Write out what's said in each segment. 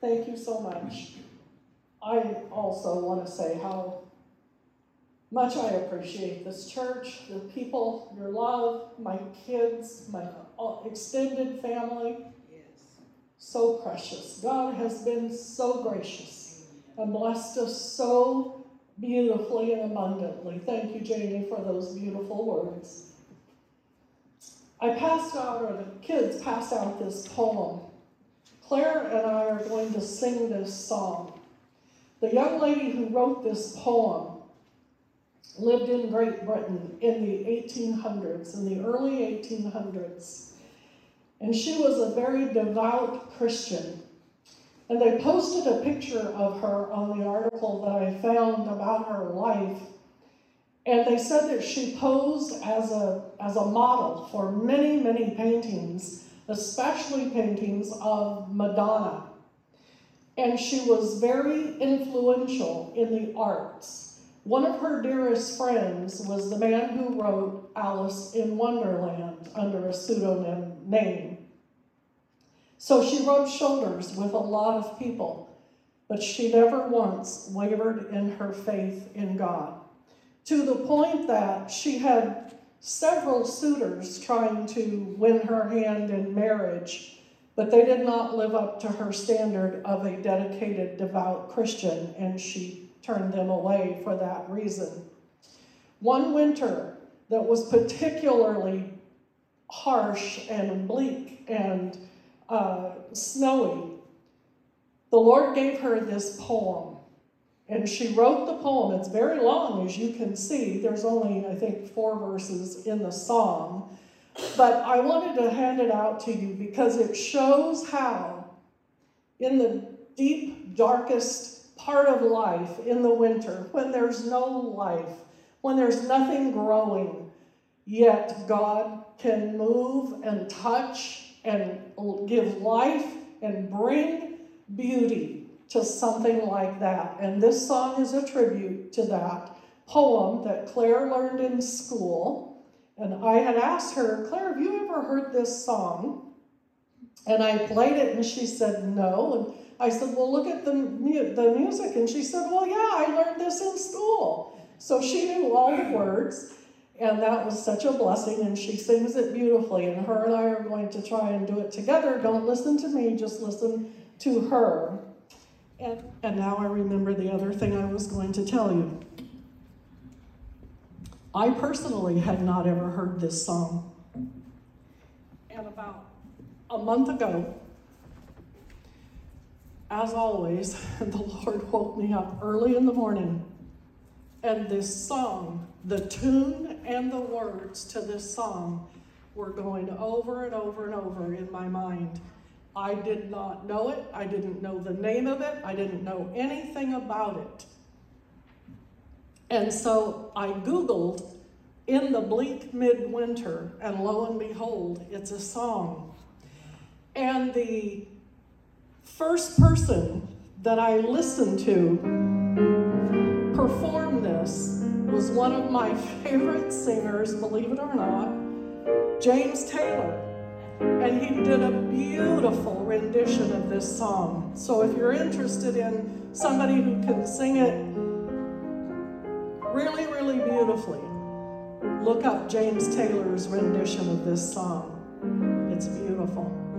Thank you so much. I also want to say how much I appreciate this church, the people, your love, my kids, my uh, extended family. Yes. So precious. God has been so gracious and blessed us so beautifully and abundantly. Thank you, Jamie, for those beautiful words. I passed out, or the kids passed out this poem. Claire and I are going to sing this song. The young lady who wrote this poem lived in Great Britain in the 1800s, in the early 1800s. And she was a very devout Christian. And they posted a picture of her on the article that I found about her life. And they said that she posed as a, as a model for many, many paintings, especially paintings of Madonna. And she was very influential in the arts. One of her dearest friends was the man who wrote Alice in Wonderland under a pseudonym name. So she rubbed shoulders with a lot of people, but she never once wavered in her faith in God. To the point that she had several suitors trying to win her hand in marriage, but they did not live up to her standard of a dedicated, devout Christian, and she turned them away for that reason. One winter that was particularly harsh and bleak and uh, snowy, the Lord gave her this poem. And she wrote the poem. It's very long, as you can see. There's only, I think, four verses in the song. But I wanted to hand it out to you because it shows how, in the deep, darkest part of life in the winter, when there's no life, when there's nothing growing, yet God can move and touch and give life and bring beauty to something like that. And this song is a tribute to that poem that Claire learned in school. And I had asked her, Claire, have you ever heard this song? And I played it and she said, no. And I said, well, look at the, the music. And she said, well, yeah, I learned this in school. So she knew all the words. And that was such a blessing, and she sings it beautifully. And her and I are going to try and do it together. Don't listen to me, just listen to her. And, and now I remember the other thing I was going to tell you. I personally had not ever heard this song. And about a month ago, as always, the Lord woke me up early in the morning. And this song the tune and the words to this song were going over and over and over in my mind. I did not know it. I didn't know the name of it. I didn't know anything about it. And so I Googled in the bleak midwinter, and lo and behold, it's a song. And the first person that I listened to perform this was one of my favorite singers, believe it or not, James Taylor. And he did a beautiful rendition of this song. So if you're interested in somebody who can sing it really, really beautifully, look up James Taylor's rendition of this song. It's beautiful.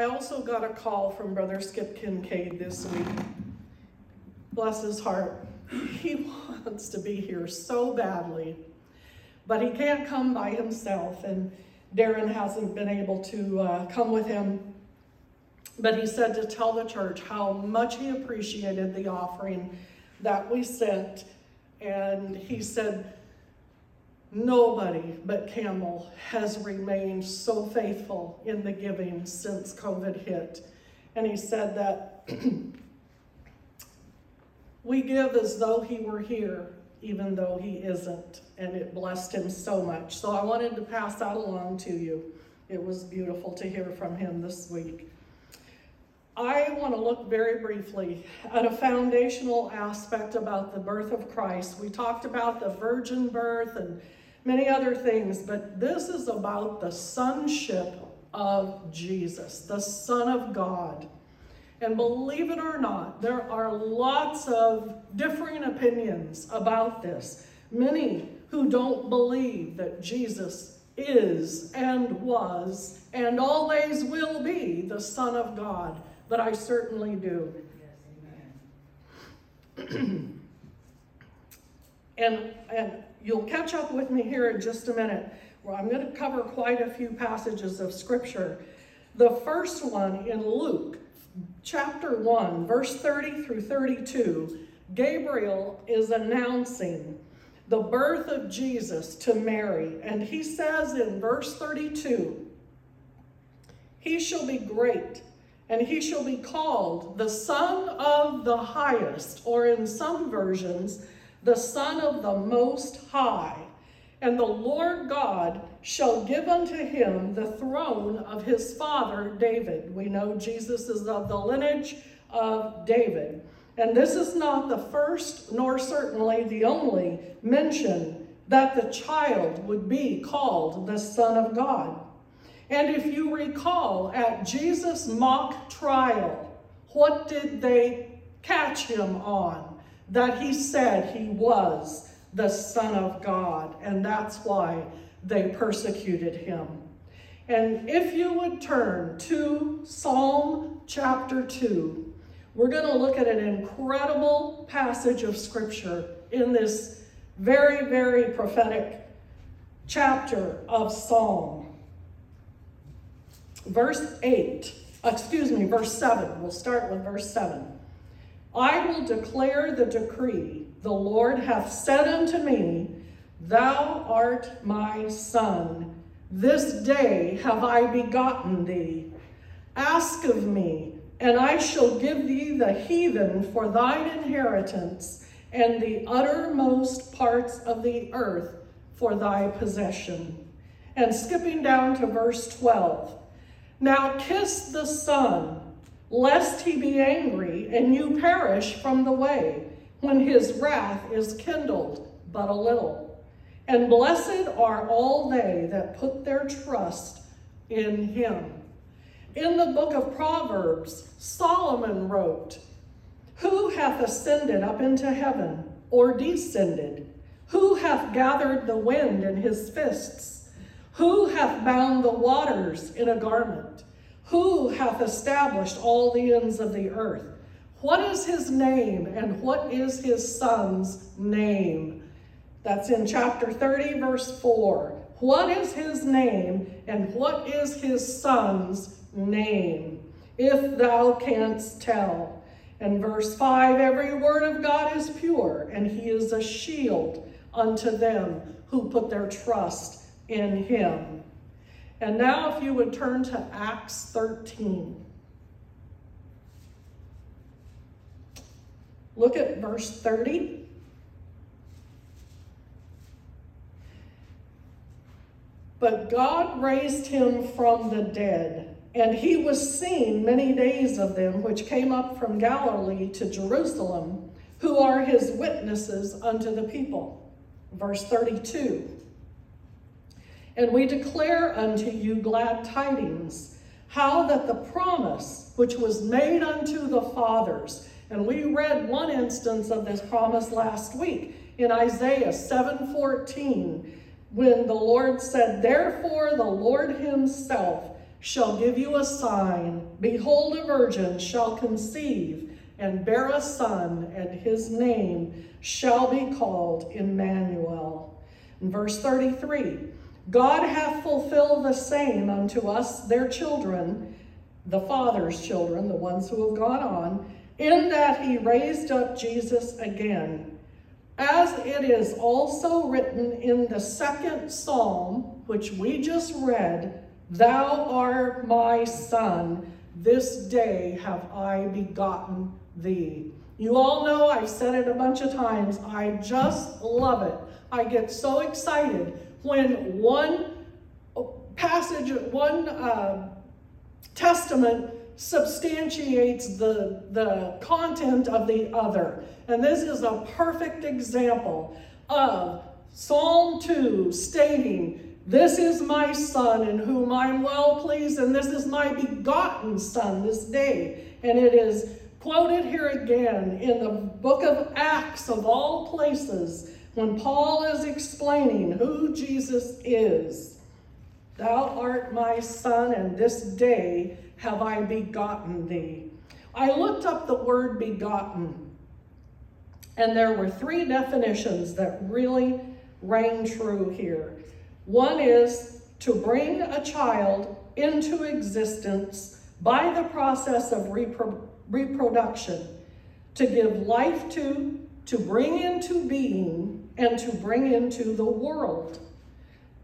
I also got a call from Brother Skip Kincaid this week. Bless his heart. He wants to be here so badly, but he can't come by himself, and Darren hasn't been able to uh, come with him. But he said to tell the church how much he appreciated the offering that we sent. And he said, Nobody but Campbell has remained so faithful in the giving since COVID hit. And he said that we give as though he were here, even though he isn't. And it blessed him so much. So I wanted to pass that along to you. It was beautiful to hear from him this week. I want to look very briefly at a foundational aspect about the birth of Christ. We talked about the virgin birth and many other things, but this is about the sonship of Jesus, the Son of God. And believe it or not, there are lots of differing opinions about this. Many who don't believe that Jesus is and was and always will be the Son of God, but I certainly do. and, and You'll catch up with me here in just a minute, where I'm going to cover quite a few passages of Scripture. The first one in Luke chapter 1, verse 30 through 32, Gabriel is announcing the birth of Jesus to Mary. And he says in verse 32, He shall be great, and he shall be called the Son of the Highest, or in some versions, the Son of the Most High. And the Lord God shall give unto him the throne of his father David. We know Jesus is of the lineage of David. And this is not the first, nor certainly the only mention that the child would be called the Son of God. And if you recall, at Jesus' mock trial, what did they catch him on? That he said he was the Son of God, and that's why they persecuted him. And if you would turn to Psalm chapter 2, we're going to look at an incredible passage of scripture in this very, very prophetic chapter of Psalm. Verse 8, excuse me, verse 7. We'll start with verse 7. I will declare the decree. The Lord hath said unto me, Thou art my son. This day have I begotten thee. Ask of me, and I shall give thee the heathen for thine inheritance, and the uttermost parts of the earth for thy possession. And skipping down to verse 12. Now kiss the Son lest he be angry and you perish from the way when his wrath is kindled but a little. And blessed are all they that put their trust in him. In the book of Proverbs, Solomon wrote, Who hath ascended up into heaven, or descended? Who hath gathered the wind in his fists? Who hath bound the waters in a garment? Who hath established all the ends of the earth? What is his name and what is his son's name? That's in chapter 30, verse 4. What is his name and what is his son's name? If thou canst tell. And verse 5 Every word of God is pure, and he is a shield unto them who put their trust in him. And now, if you would turn to Acts 13. Look at verse 30. But God raised him from the dead, and he was seen many days of them which came up from Galilee to Jerusalem, who are his witnesses unto the people. Verse 32. And we declare unto you glad tidings, how that the promise which was made unto the fathers, and we read one instance of this promise last week in Isaiah 7:14, when the Lord said, Therefore the Lord himself shall give you a sign. Behold, a virgin shall conceive and bear a son, and his name shall be called Emmanuel. In verse 33, God hath fulfilled the same unto us, their children, the Father's children, the ones who have gone on, in that he raised up Jesus again. As it is also written in the second psalm, which we just read, Thou art my son, this day have I begotten thee. You all know I've said it a bunch of times. I just love it. I get so excited when one passage, one uh, testament substantiates the, the content of the other. And this is a perfect example of Psalm 2 stating this is my son in whom I'm well pleased, and this is my begotten son this day. And it is quoted here again in the book of Acts, of all places, when Paul is explaining who Jesus is. Thou art my son, and this day have I begotten thee. I looked up the word begotten, and there were three definitions that really rang true here. One is to bring a child into existence by the process of repro- reproduction, to give life to, to bring into being, and to bring into the world.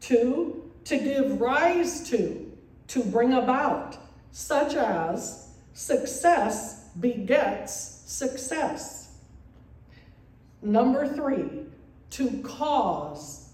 Two, to give rise to, to bring about, such as success begets success. Number three, to cause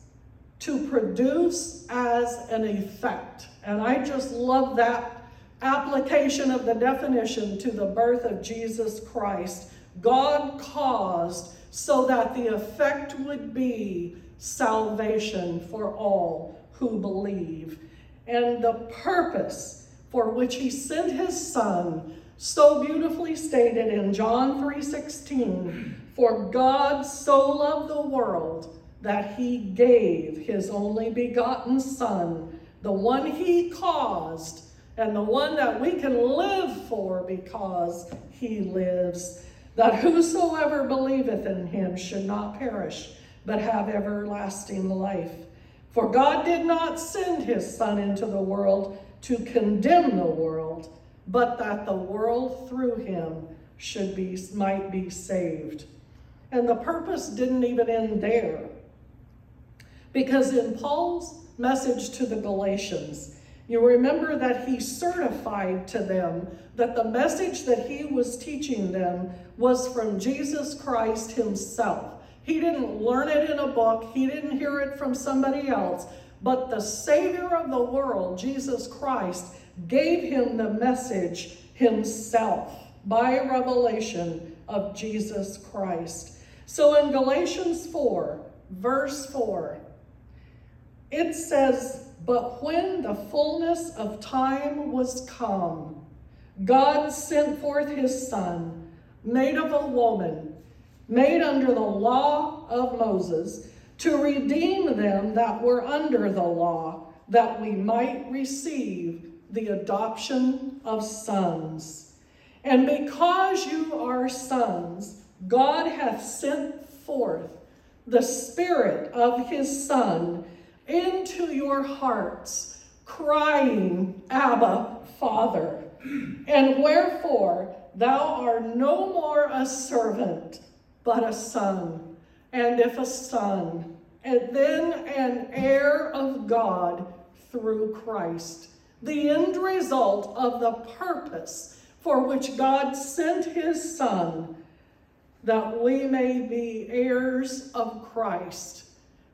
to produce as an effect. And I just love that application of the definition to the birth of Jesus Christ. God caused so that the effect would be salvation for all who believe. And the purpose for which he sent his son, so beautifully stated in John 3:16, for God so loved the world that he gave his only begotten Son, the one he caused, and the one that we can live for because he lives, that whosoever believeth in him should not perish, but have everlasting life. For God did not send his Son into the world to condemn the world, but that the world through him should be might be saved. And the purpose didn't even end there. Because in Paul's message to the Galatians, you remember that he certified to them that the message that he was teaching them was from Jesus Christ himself. He didn't learn it in a book, he didn't hear it from somebody else, but the Savior of the world, Jesus Christ, gave him the message himself by revelation of Jesus Christ. So in Galatians 4, verse 4, it says, But when the fullness of time was come, God sent forth his Son, made of a woman, made under the law of Moses, to redeem them that were under the law, that we might receive the adoption of sons. And because you are sons, God hath sent forth the Spirit of his Son into your hearts, crying, Abba, Father. And wherefore thou art no more a servant, but a son. And if a son, and then an heir of God through Christ. The end result of the purpose for which God sent his Son, that we may be heirs of Christ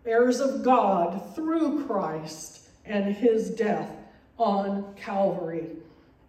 heirs of God through Christ and his death on Calvary.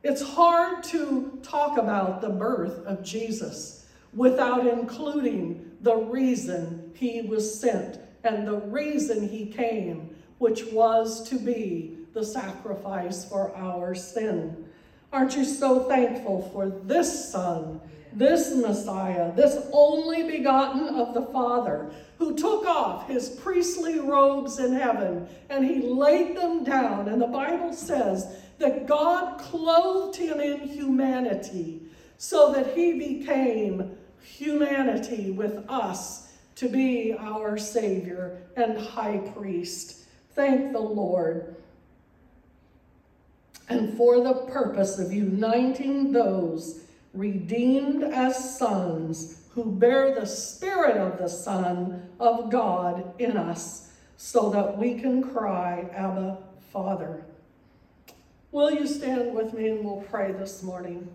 It's hard to talk about the birth of Jesus without including the reason he was sent and the reason he came, which was to be the sacrifice for our sin. Aren't you so thankful for this Son this Messiah, this only begotten of the Father, who took off his priestly robes in heaven and he laid them down. And the Bible says that God clothed him in humanity so that he became humanity with us to be our Savior and High Priest. Thank the Lord. And for the purpose of uniting those redeemed as sons who bear the Spirit of the Son of God in us, so that we can cry, Abba, Father. Will you stand with me and we'll pray this morning?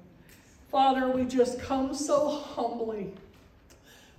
Father, we just come so humbly.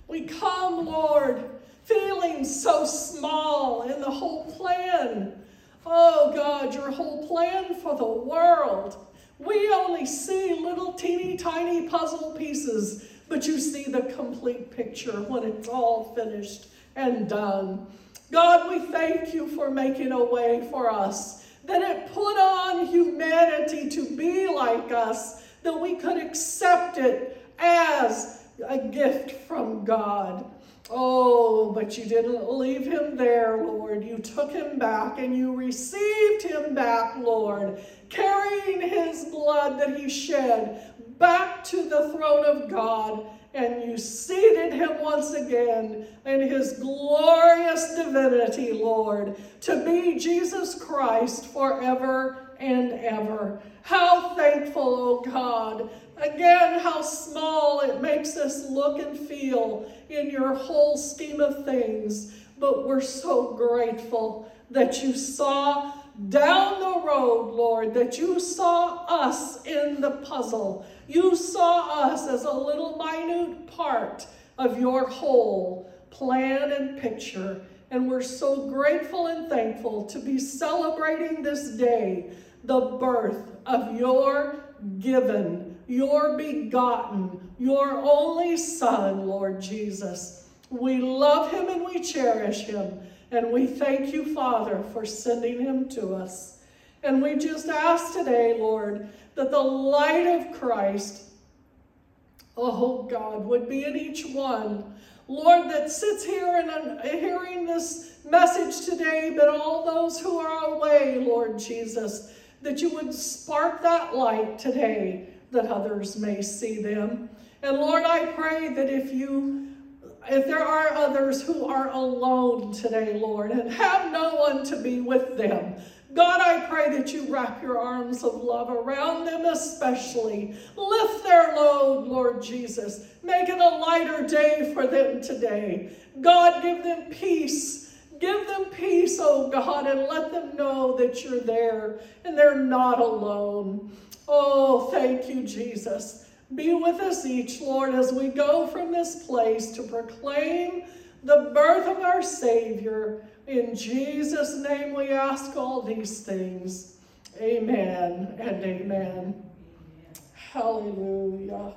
We come, Lord, feeling so small in the whole plan. Oh God, your whole plan for the world. We only see little teeny tiny puzzle pieces, but you see the complete picture when it's all finished and done. God, we thank you for making a way for us, that it put on humanity to be like us, that we could accept it as a gift from God. Oh, but you didn't leave him there, Lord. You took him back and you received him back, Lord, carrying his blood that he shed back to the throne of God. And you seated him once again in his glorious divinity, Lord, to be Jesus Christ forever and ever. How thankful, oh God. Again, how small it makes us look and feel in your whole scheme of things. But we're so grateful that you saw down the road, Lord, that you saw us in the puzzle. You saw us as a little minute part of your whole plan and picture. And we're so grateful and thankful to be celebrating this day, the birth of your given, your begotten, your only Son, Lord Jesus. We love him and we cherish him. And we thank you, Father, for sending him to us. And we just ask today, Lord, that the light of Christ, oh God, would be in each one. Lord, that sits here and hearing this message today, but all those who are away, Lord Jesus, that you would spark that light today that others may see them. And Lord, I pray that if you if there are others who are alone today, Lord, and have no one to be with them, God, I pray that you wrap your arms of love around them, especially. Lift their load, Lord Jesus. Make it a lighter day for them today. God, give them peace. Give them peace, oh God, and let them know that you're there and they're not alone. Oh, thank you, Jesus. Be with us each, Lord, as we go from this place to proclaim the birth of our Savior. In Jesus' name we ask all these things. Amen and amen. Hallelujah.